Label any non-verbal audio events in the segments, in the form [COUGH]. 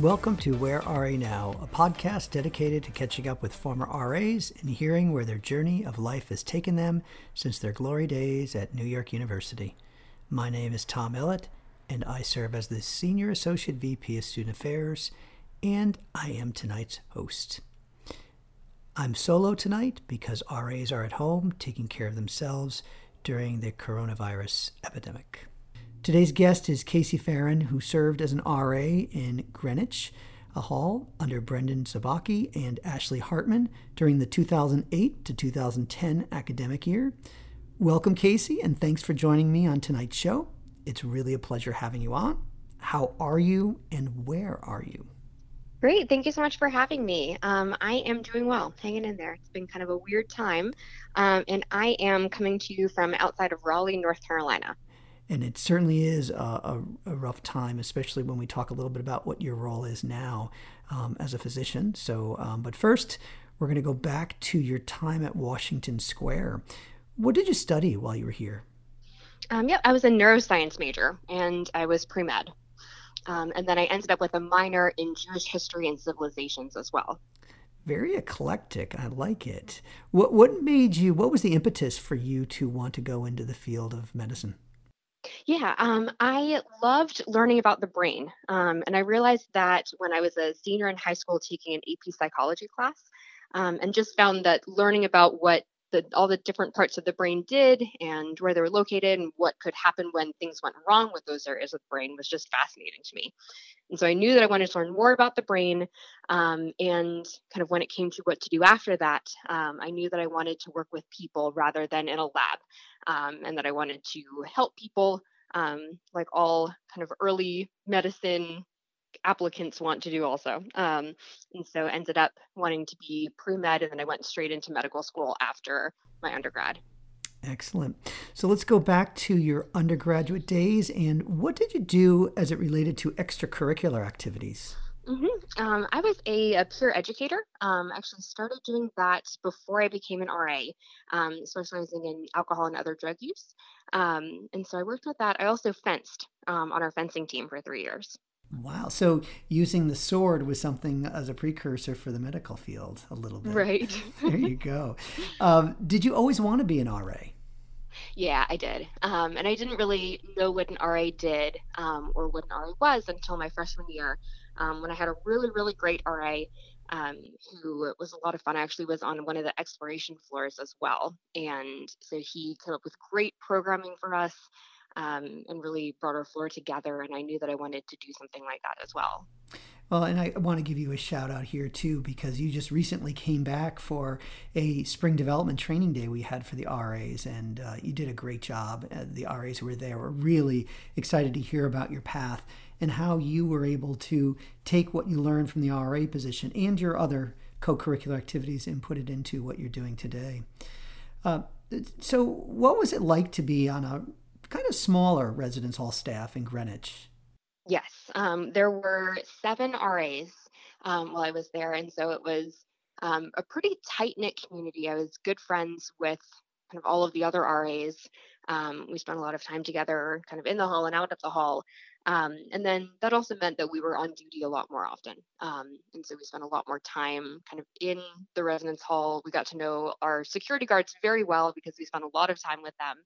Welcome to Where RA Now, a podcast dedicated to catching up with former RAs and hearing where their journey of life has taken them since their glory days at New York University. My name is Tom Ellett, and I serve as the Senior Associate VP of Student Affairs, and I am tonight's host. I'm solo tonight because RAs are at home taking care of themselves during the coronavirus epidemic. Today's guest is Casey Farron, who served as an RA in Greenwich a Hall under Brendan Zabaki and Ashley Hartman during the 2008 to 2010 academic year. Welcome, Casey, and thanks for joining me on tonight's show. It's really a pleasure having you on. How are you and where are you? Great. Thank you so much for having me. Um, I am doing well, hanging in there. It's been kind of a weird time. Um, and I am coming to you from outside of Raleigh, North Carolina and it certainly is a, a, a, rough time, especially when we talk a little bit about what your role is now um, as a physician. So, um, but first, we're going to go back to your time at Washington Square. What did you study while you were here? Um, yeah, I was a neuroscience major, and I was pre med, um, and then I ended up with a minor in Jewish history and civilizations as well. Very eclectic. I like it. What what made you? What was the impetus for you to want to go into the field of medicine? Yeah, um, I loved learning about the brain. Um, and I realized that when I was a senior in high school taking an AP psychology class, um, and just found that learning about what the, all the different parts of the brain did and where they were located and what could happen when things went wrong with those areas of the brain was just fascinating to me. And so I knew that I wanted to learn more about the brain. Um, and kind of when it came to what to do after that, um, I knew that I wanted to work with people rather than in a lab, um, and that I wanted to help people um, like all kind of early medicine applicants want to do also. Um, and so ended up wanting to be pre-med and then I went straight into medical school after my undergrad. Excellent. So let's go back to your undergraduate days and what did you do as it related to extracurricular activities? Mm-hmm. Um, I was a, a peer educator. Um, actually started doing that before I became an RA, um, specializing in alcohol and other drug use. Um, and so I worked with that. I also fenced um, on our fencing team for three years. Wow. So using the sword was something as a precursor for the medical field a little bit. Right. [LAUGHS] there you go. Um, did you always want to be an RA? Yeah, I did. Um, and I didn't really know what an RA did um, or what an RA was until my freshman year um, when I had a really, really great RA um, who was a lot of fun. I actually was on one of the exploration floors as well. And so he came up with great programming for us um, and really brought our floor together. And I knew that I wanted to do something like that as well. Well, and I want to give you a shout out here too, because you just recently came back for a spring development training day we had for the RAs, and uh, you did a great job. Uh, the RAs who were there were really excited to hear about your path and how you were able to take what you learned from the RA position and your other co curricular activities and put it into what you're doing today. Uh, so, what was it like to be on a kind of smaller residence hall staff in Greenwich? Yes, um, there were seven RAs um, while I was there, and so it was um, a pretty tight knit community. I was good friends with kind of all of the other RAs. Um, we spent a lot of time together, kind of in the hall and out of the hall. Um, and then that also meant that we were on duty a lot more often. Um, and so we spent a lot more time kind of in the residence hall. We got to know our security guards very well because we spent a lot of time with them.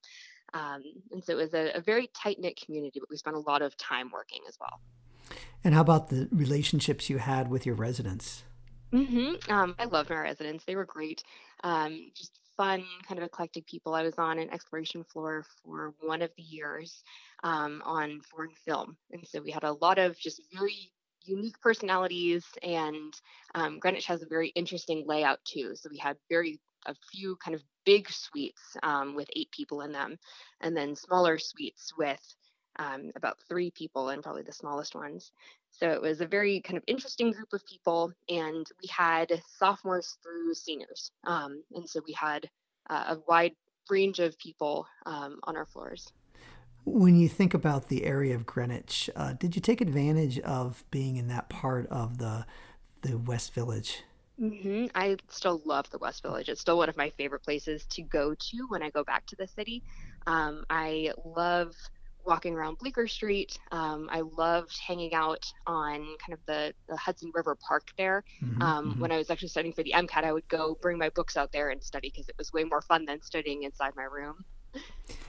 Um, and so it was a, a very tight knit community, but we spent a lot of time working as well. And how about the relationships you had with your residents? Mm-hmm. Um, I loved my residents. They were great. Um, just fun, kind of eclectic people. I was on an exploration floor for one of the years um, on foreign film. And so we had a lot of just very unique personalities, and um, Greenwich has a very interesting layout too. So we had very a few kind of big suites um, with eight people in them, and then smaller suites with um, about three people and probably the smallest ones. So it was a very kind of interesting group of people, and we had sophomores through seniors, um, and so we had uh, a wide range of people um, on our floors. When you think about the area of Greenwich, uh, did you take advantage of being in that part of the the West Village? Mm-hmm. I still love the West Village. It's still one of my favorite places to go to when I go back to the city. Um, I love walking around Bleecker Street. Um, I loved hanging out on kind of the, the Hudson River Park there. Mm-hmm, um, mm-hmm. When I was actually studying for the MCAT, I would go bring my books out there and study because it was way more fun than studying inside my room.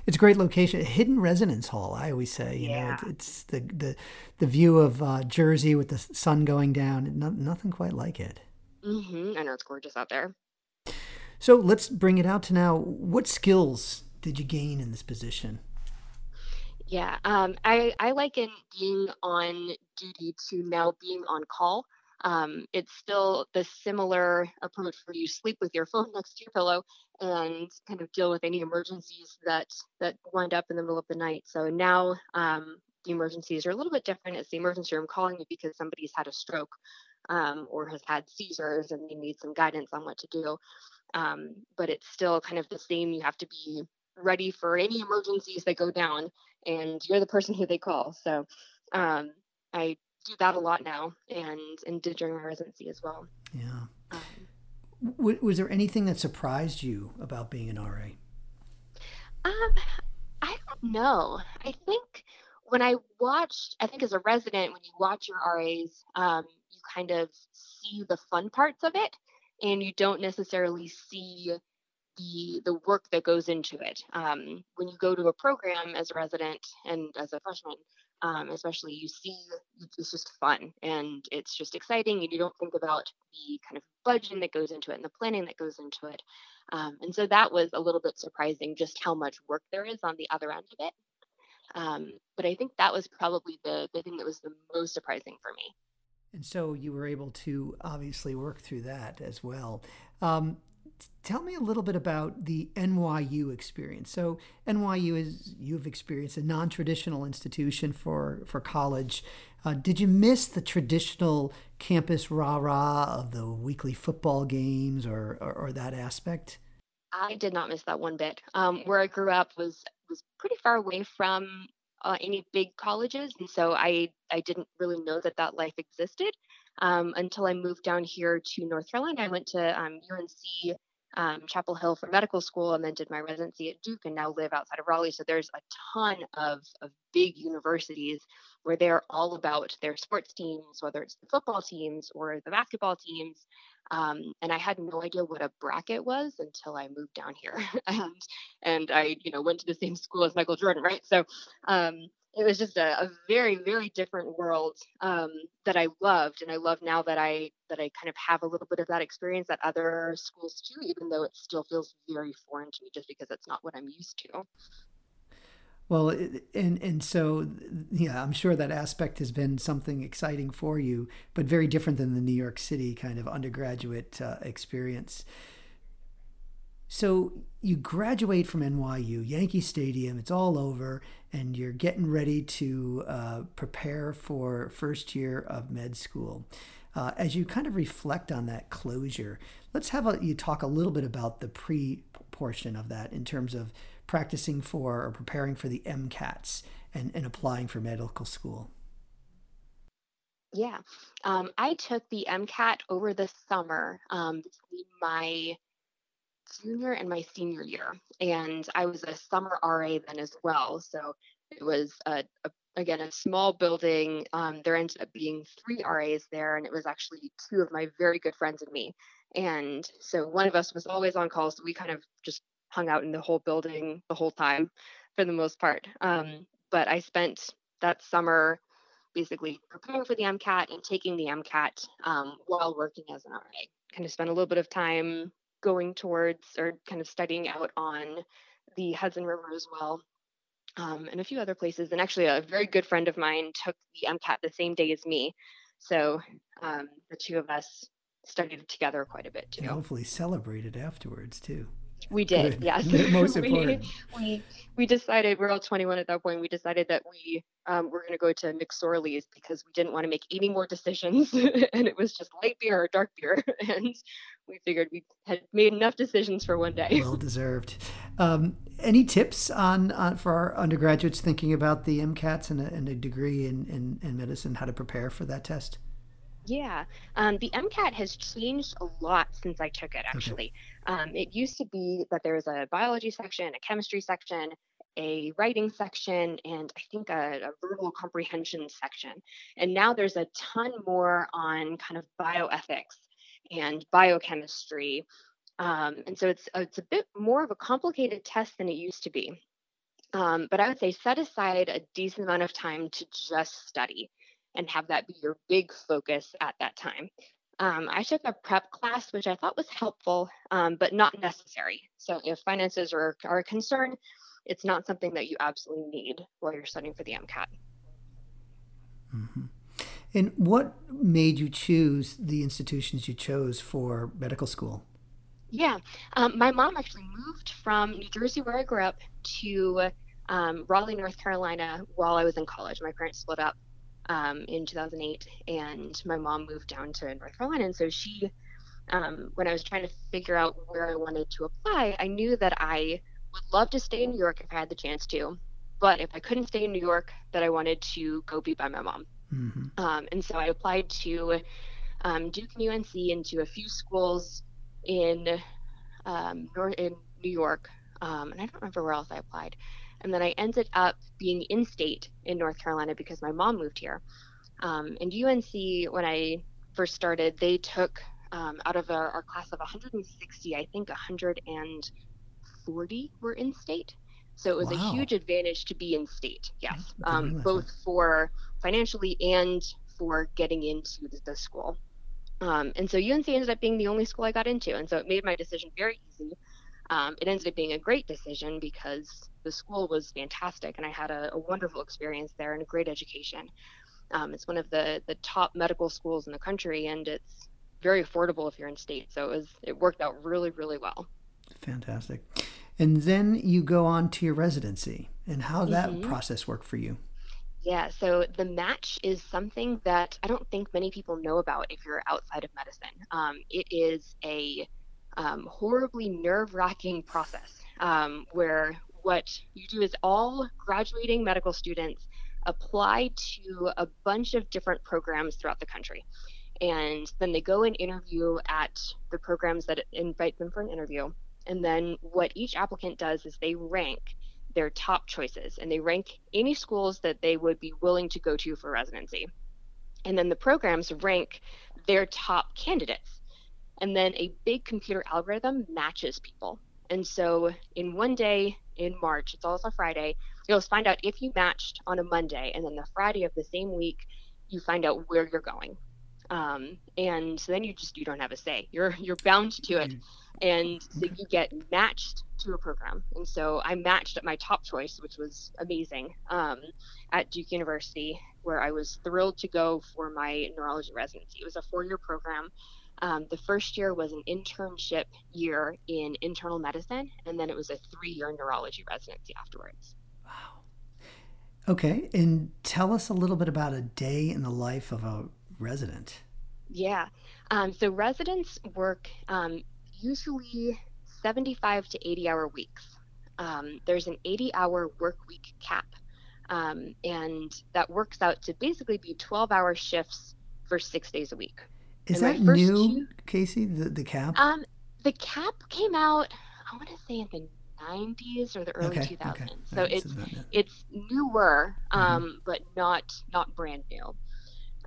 It's a great location, hidden residence hall. I always say, you yeah. know, it's the the the view of uh, Jersey with the sun going down. No, nothing quite like it. Mm-hmm. I know it's gorgeous out there. So let's bring it out to now. What skills did you gain in this position? Yeah, um, I, I liken being on duty to now being on call. Um, it's still the similar approach where you sleep with your phone next to your pillow and kind of deal with any emergencies that that wind up in the middle of the night. So now um, the emergencies are a little bit different. It's the emergency room calling you because somebody's had a stroke um, or has had seizures and they need some guidance on what to do. Um, but it's still kind of the same. You have to be ready for any emergencies that go down and you're the person who they call. So um, i do that a lot now and and did during my residency as well. Yeah. Um, w- was there anything that surprised you about being an ra um i don't know. I think when i watched i think as a resident when you watch your ras um, you kind of see the fun parts of it and you don't necessarily see the the work that goes into it. Um, when you go to a program as a resident and as a freshman, um, especially, you see it's just fun and it's just exciting, and you don't think about the kind of budgeting that goes into it and the planning that goes into it. Um, and so that was a little bit surprising, just how much work there is on the other end of it. Um, but I think that was probably the the thing that was the most surprising for me. And so you were able to obviously work through that as well. Um, tell me a little bit about the NYU experience. So NYU is you've experienced a non-traditional institution for for college. Uh, did you miss the traditional campus rah rah of the weekly football games or, or, or that aspect? I did not miss that one bit. Um, where I grew up was was pretty far away from uh, any big colleges, and so I I didn't really know that that life existed um, until I moved down here to North Carolina. I went to um, UNC um, Chapel Hill for medical school and then did my residency at Duke and now live outside of Raleigh. So there's a ton of, of big universities where they're all about their sports teams, whether it's the football teams or the basketball teams. Um, and I had no idea what a bracket was until I moved down here, [LAUGHS] and and I you know went to the same school as Michael Jordan, right? So um, it was just a, a very very different world um, that I loved, and I love now that I that I kind of have a little bit of that experience at other schools too, even though it still feels very foreign to me, just because it's not what I'm used to. Well, and and so yeah, I'm sure that aspect has been something exciting for you, but very different than the New York City kind of undergraduate uh, experience. So you graduate from NYU, Yankee Stadium, it's all over, and you're getting ready to uh, prepare for first year of med school. Uh, as you kind of reflect on that closure, let's have a, you talk a little bit about the pre portion of that in terms of practicing for or preparing for the MCATs and, and applying for medical school. Yeah, um, I took the MCAT over the summer um, between my junior and my senior year. And I was a summer RA then as well. So it was a, a again a small building. Um, there ended up being three RAs there, and it was actually two of my very good friends and me. And so one of us was always on call, so we kind of just hung out in the whole building the whole time for the most part. Um, but I spent that summer basically preparing for the MCAT and taking the MCAT um, while working as an RA. Kind of spent a little bit of time going towards or kind of studying out on the Hudson River as well. Um, and a few other places. And actually, a very good friend of mine took the MCAT the same day as me. So um, the two of us studied together quite a bit too. And hopefully celebrated afterwards too. We did, Good. yes. [LAUGHS] Most [LAUGHS] important. we, we, we decided we're all 21 at that point. We decided that we um, were going to go to McSorley's because we didn't want to make any more decisions, [LAUGHS] and it was just light beer or dark beer, and we figured we had made enough decisions for one day. Well deserved. Um, any tips on, on, for our undergraduates thinking about the MCATs and a, and a degree in, in, in medicine, how to prepare for that test? Yeah, um, the MCAT has changed a lot since I took it. Actually, okay. um, it used to be that there was a biology section, a chemistry section, a writing section and I think a, a, verbal comprehension section. And now there's a ton more on kind of bioethics and biochemistry. Um, and so it's, it's a bit more of a complicated test than it used to be. Um, but I would say set aside a decent amount of time to just study and have that be your big focus at that time. Um, I took a prep class, which I thought was helpful, um, but not necessary. So if finances are, are a concern, it's not something that you absolutely need while you're studying for the MCAT. Mm-hmm. And what made you choose the institutions you chose for medical school? Yeah, um, my mom actually moved from New Jersey, where I grew up, to um, Raleigh, North Carolina, while I was in college. My parents split up um, in 2008, and my mom moved down to North Carolina. And so she, um, when I was trying to figure out where I wanted to apply, I knew that I would love to stay in New York if I had the chance to. But if I couldn't stay in New York, that I wanted to go be by my mom. Mm-hmm. Um, and so I applied to um, Duke and UNC into a few schools in um, in New York, um, and I don't remember where else I applied. And then I ended up being in state in North Carolina because my mom moved here. Um, and UNC, when I first started, they took um, out of our, our, class of 160, I think 140 were in state. So it was wow. a huge advantage to be in state, yes, um, both for financially and for getting into the, the school. Um, and so UNC ended up being the only school I got into. And so it made my decision very easy. Um, it ended up being a great decision because the school was fantastic and I had a, a wonderful experience there and a great education. Um, it's one of the, the top medical schools in the country and it's very affordable if you're in state. So it was it worked out really, really well. Fantastic. And then you go on to your residency and how that mm-hmm. process worked for you. Yeah, so the match is something that I don't think many people know about if you're outside of medicine. Um, it is a um, horribly nerve wracking process um, where what you do is all graduating medical students apply to a bunch of different programs throughout the country. And then they go and interview at the programs that invite them for an interview. And then what each applicant does is they rank their top choices and they rank any schools that they would be willing to go to for residency. And then the programs rank their top candidates. And then a big computer algorithm matches people. And so in one day in March, it's also Friday, you'll find out if you matched on a Monday. And then the Friday of the same week, you find out where you're going. Um, and so then you just you don't have a say. You're you're bound to it, and so you get matched to a program. And so I matched at my top choice, which was amazing, um, at Duke University, where I was thrilled to go for my neurology residency. It was a four-year program. Um, the first year was an internship year in internal medicine, and then it was a three-year neurology residency afterwards. Wow. Okay, and tell us a little bit about a day in the life of a resident? Yeah. Um, so residents work um, usually 75 to 80 hour weeks. Um, there's an 80 hour work week cap. Um, and that works out to basically be 12 hour shifts for six days a week. Is and that new, Casey, the, the cap? Um, the cap came out, I want to say in the 90s or the early okay, 2000s. Okay. So it's it's newer, mm-hmm. um, mm-hmm. but not not brand new.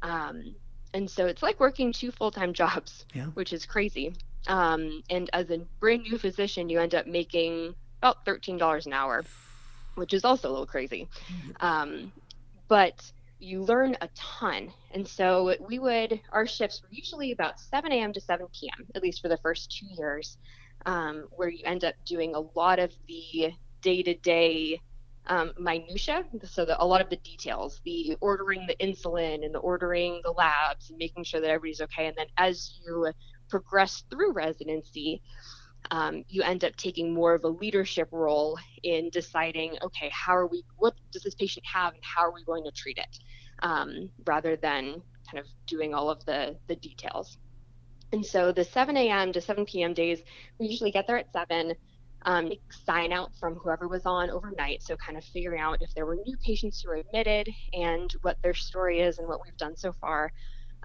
Um, and so it's like working two full-time [LAUGHS] jobs yeah. which is crazy um, and as a brand new physician you end up making about $13 an hour which is also a little crazy. Um, but you learn a ton. And so we would our shifts were usually about 7 a.m to 7 p.m at least for the first two years um, where you end up doing a lot of the day-to-day um, minutia, so the, a lot of the details, the ordering the insulin and the ordering the labs and making sure that everybody's okay. And then as you progress through residency, um, you end up taking more of a leadership role in deciding, okay, how are we, what does this patient have and how are we going to treat it, um, rather than kind of doing all of the, the details. And so the 7 a.m. to 7 p.m. days, we usually get there at 7 um, sign out from whoever was on overnight. So, kind of figuring out if there were new patients who were admitted and what their story is and what we've done so far.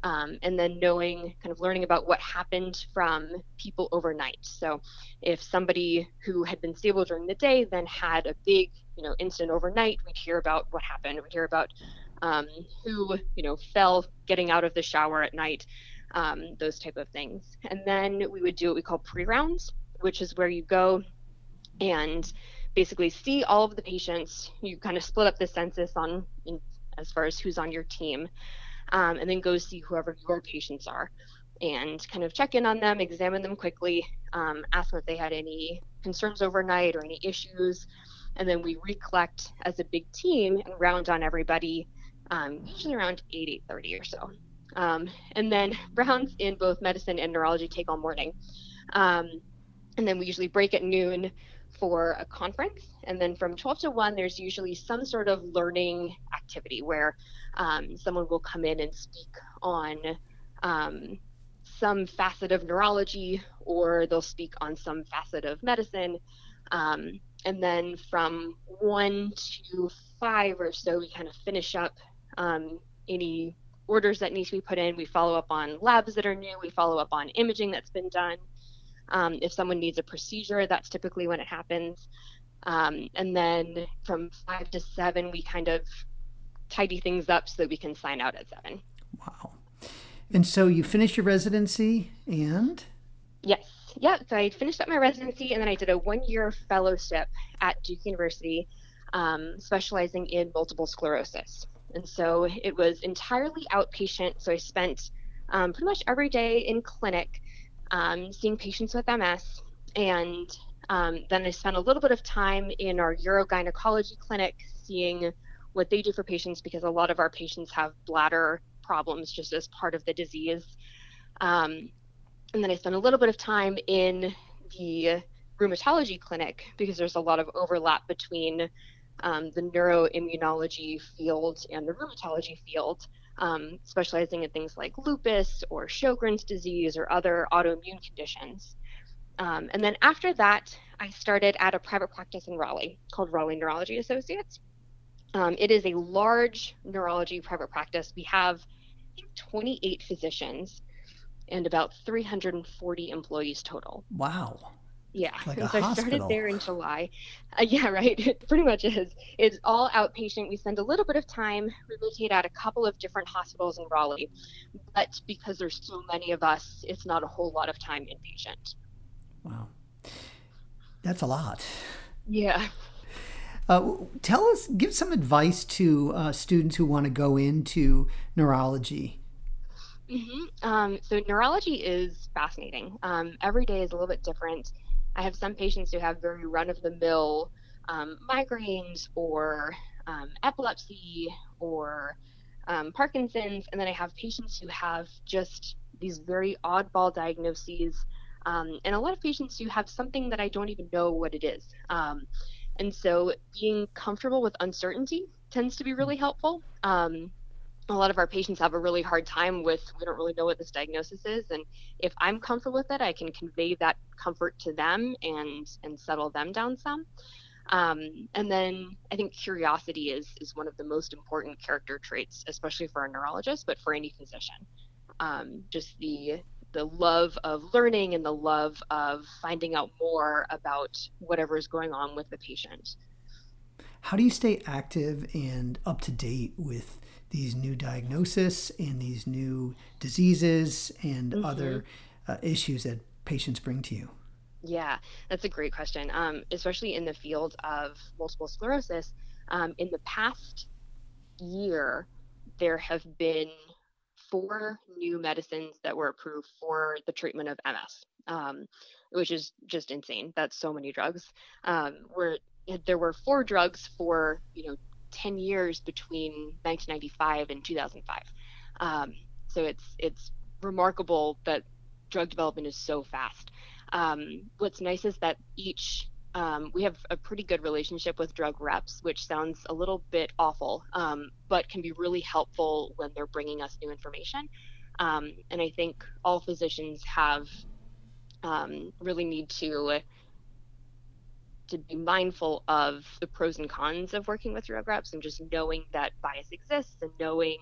Um, and then knowing, kind of learning about what happened from people overnight. So, if somebody who had been stable during the day then had a big, you know, incident overnight, we'd hear about what happened. We'd hear about um, who, you know, fell getting out of the shower at night, um, those type of things. And then we would do what we call pre-rounds, which is where you go and basically see all of the patients. You kind of split up the census on in, as far as who's on your team um, and then go see whoever your patients are and kind of check in on them, examine them quickly, um, ask if they had any concerns overnight or any issues. And then we recollect as a big team and round on everybody, um, usually around 8, 8.30 or so. Um, and then [LAUGHS] rounds in both medicine and neurology take all morning. Um, and then we usually break at noon for a conference. And then from 12 to 1, there's usually some sort of learning activity where um, someone will come in and speak on um, some facet of neurology or they'll speak on some facet of medicine. Um, and then from 1 to 5 or so, we kind of finish up um, any orders that need to be put in. We follow up on labs that are new, we follow up on imaging that's been done. Um, if someone needs a procedure, that's typically when it happens. Um, and then from five to seven, we kind of tidy things up so that we can sign out at seven. Wow. And so you finished your residency and? Yes. Yeah. So I finished up my residency and then I did a one year fellowship at Duke University, um, specializing in multiple sclerosis. And so it was entirely outpatient. So I spent um, pretty much every day in clinic um, seeing patients with MS. And um, then I spent a little bit of time in our urogynecology clinic seeing what they do for patients because a lot of our patients have bladder problems just as part of the disease. Um, and then I spent a little bit of time in the rheumatology clinic because there's a lot of overlap between um, the neuroimmunology field and the rheumatology field um, specializing in things like lupus or Sjogren's disease or other autoimmune conditions. Um, and then after that, I started at a private practice in Raleigh called Raleigh Neurology Associates. Um, it is a large neurology private practice. We have 28 physicians and about 340 employees total. Wow. Yeah, like so I started there in July. Uh, yeah, [LAUGHS] right. It pretty much is. It's all outpatient. We spend a little bit of time. We rotate at a couple of different hospitals in Raleigh, but because there's so many of us, it's not a whole lot of time inpatient. Wow, that's a lot. Yeah. Uh, tell us, give some advice to uh, students who want to go into neurology. Mm-hmm. Um, so neurology is fascinating. Um, every day is a little bit different. I have some patients who have very run of the mill um, migraines or um, epilepsy or um, Parkinson's, and then I have patients who have just these very oddball diagnoses, um, and a lot of patients who have something that I don't even know what it is. Um, and so being comfortable with uncertainty tends to be really helpful. Um, a lot of our patients have a really hard time with we don't really know what this diagnosis is and if i'm comfortable with it i can convey that comfort to them and and settle them down some. Um, and then i think curiosity is is one of the most important character traits especially for a neurologist but for any physician. Um, just the the love of learning and the love of finding out more about whatever is going on with the patient. How do you stay active and up to date with these new diagnoses and these new diseases and mm-hmm. other uh, issues that patients bring to you? Yeah, that's a great question. Um, especially in the field of multiple sclerosis, um, in the past year, there have been four new medicines that were approved for the treatment of MS, um, which is just insane. That's so many drugs. Um, where there were four drugs for you know 10 years between 1995 and 2005. Um, so it's it's remarkable that drug development is so fast. Um, what's nice is that each um, we have a pretty good relationship with drug reps, which sounds a little bit awful, um, but can be really helpful when they're bringing us new information. Um, and I think all physicians have um, really need to to be mindful of the pros and cons of working with drug reps and just knowing that bias exists and knowing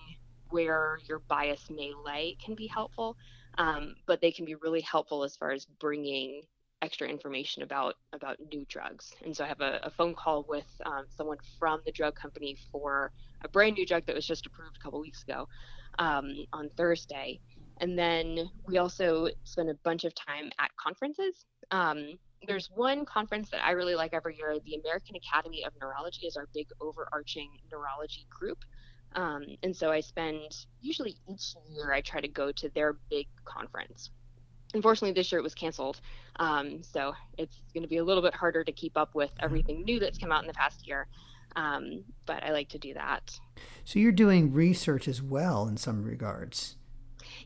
where your bias may lay can be helpful, um, but they can be really helpful as far as bringing extra information about about new drugs. And so I have a, a phone call with um, someone from the drug company for a brand new drug that was just approved a couple weeks ago um, on Thursday. And then we also spend a bunch of time at conferences. Um, there's one conference that I really like every year. The American Academy of Neurology is our big overarching neurology group. Um, and so I spend usually each year I try to go to their big conference. Unfortunately, this year it was canceled. Um, so it's going to be a little bit harder to keep up with everything new that's come out in the past year. Um, but I like to do that. So you're doing research as well in some regards.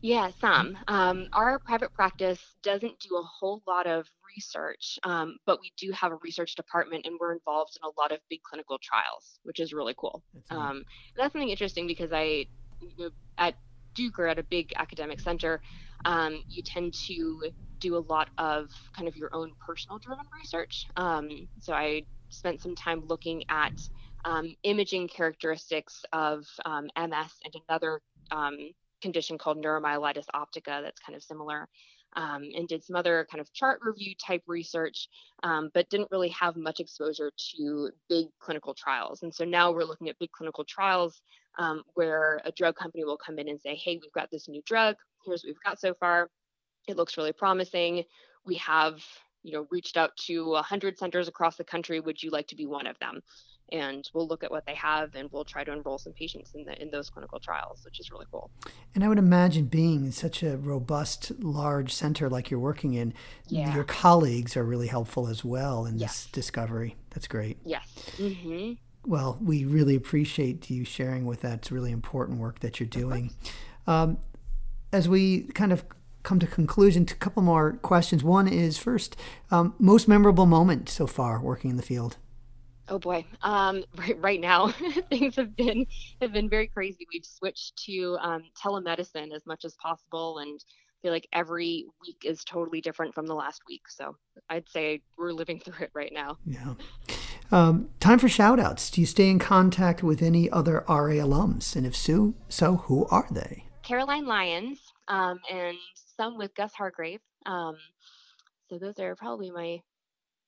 Yeah, some. Um, our private practice doesn't do a whole lot of research, um, but we do have a research department and we're involved in a lot of big clinical trials, which is really cool. That's, um, that's something interesting because I, at Duke or at a big academic center, um, you tend to do a lot of kind of your own personal driven research. Um, so I spent some time looking at um, imaging characteristics of MS and another condition called neuromyelitis optica that's kind of similar. Um, and did some other kind of chart review type research, um, but didn't really have much exposure to big clinical trials. And so now we're looking at big clinical trials um, where a drug company will come in and say, hey, we've got this new drug. Here's what we've got so far. It looks really promising. We have you know reached out to 100 centers across the country would you like to be one of them and we'll look at what they have and we'll try to enroll some patients in, the, in those clinical trials which is really cool. And i would imagine being in such a robust large center like you're working in yeah. your colleagues are really helpful as well in yes. this discovery. That's great. Yes. Mm-hmm. well we really appreciate you sharing with that. It's really important work that you're doing. Um, as we kind of come to conclusion to a couple more questions. One is first um, most memorable moment so far working in the field Oh boy. Um, [LAUGHS] right, right now, [LAUGHS] things have been have been very crazy. We've switched to um, telemedicine as much as possible, and feel like every week is totally different from the last week. So I'd say we're living [LAUGHS] through it right now. Yeah. Um, time for shout outs. Do you stay in contact with any other RA alums? And if so, so who are they? Caroline Lyons um, and some with Gus Hargrave. Um, so those are probably my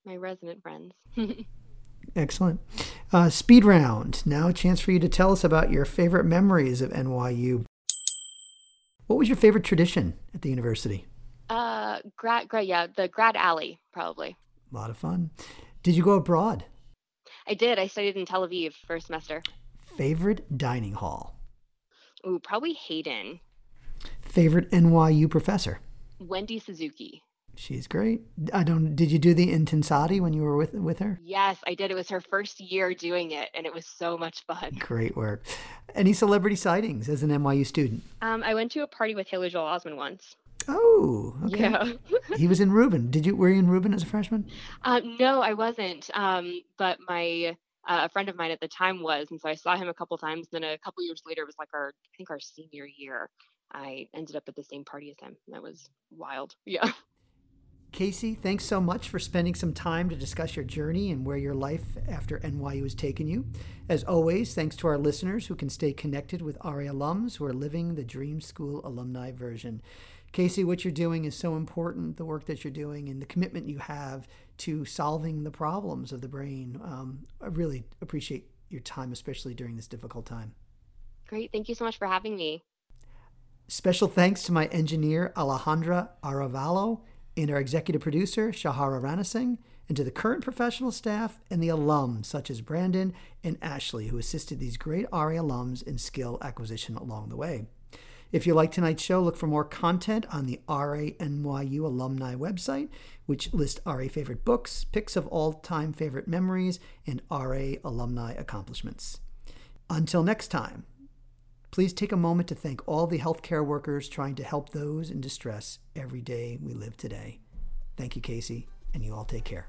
my resident friends. Excellent. Uh, speed round. Now, a chance for you to tell us about your favorite memories of NYU. What was your favorite tradition at the university? Uh, grad, grad, yeah, the grad alley, probably. A lot of fun. Did you go abroad? I did. I studied in Tel Aviv for a semester. Favorite dining hall? Ooh, probably Hayden. Favorite NYU professor? Wendy Suzuki. She's great. I don't. Did you do the Intensati when you were with with her? Yes, I did. It was her first year doing it, and it was so much fun. Great work. Any celebrity sightings as an NYU student? Um, I went to a party with Haley Joel Osment once. Oh, okay. Yeah. [LAUGHS] he was in Rubin. Did you were you in Rubin as a freshman? Um, no, I wasn't. Um, but my uh, a friend of mine at the time was, and so I saw him a couple times. Then a couple years later, it was like our I think our senior year. I ended up at the same party as him. That was wild. Yeah. [LAUGHS] Casey, thanks so much for spending some time to discuss your journey and where your life after NYU has taken you. As always, thanks to our listeners who can stay connected with RA alums who are living the Dream School alumni version. Casey, what you're doing is so important, the work that you're doing and the commitment you have to solving the problems of the brain. Um, I really appreciate your time, especially during this difficult time. Great. Thank you so much for having me. Special thanks to my engineer, Alejandra Aravallo and our executive producer, Shahara Ranasingh, and to the current professional staff and the alums such as Brandon and Ashley, who assisted these great RA alums in skill acquisition along the way. If you like tonight's show, look for more content on the RA NYU alumni website, which lists RA favorite books, pics of all time favorite memories, and RA alumni accomplishments. Until next time, Please take a moment to thank all the healthcare workers trying to help those in distress every day we live today. Thank you, Casey, and you all take care.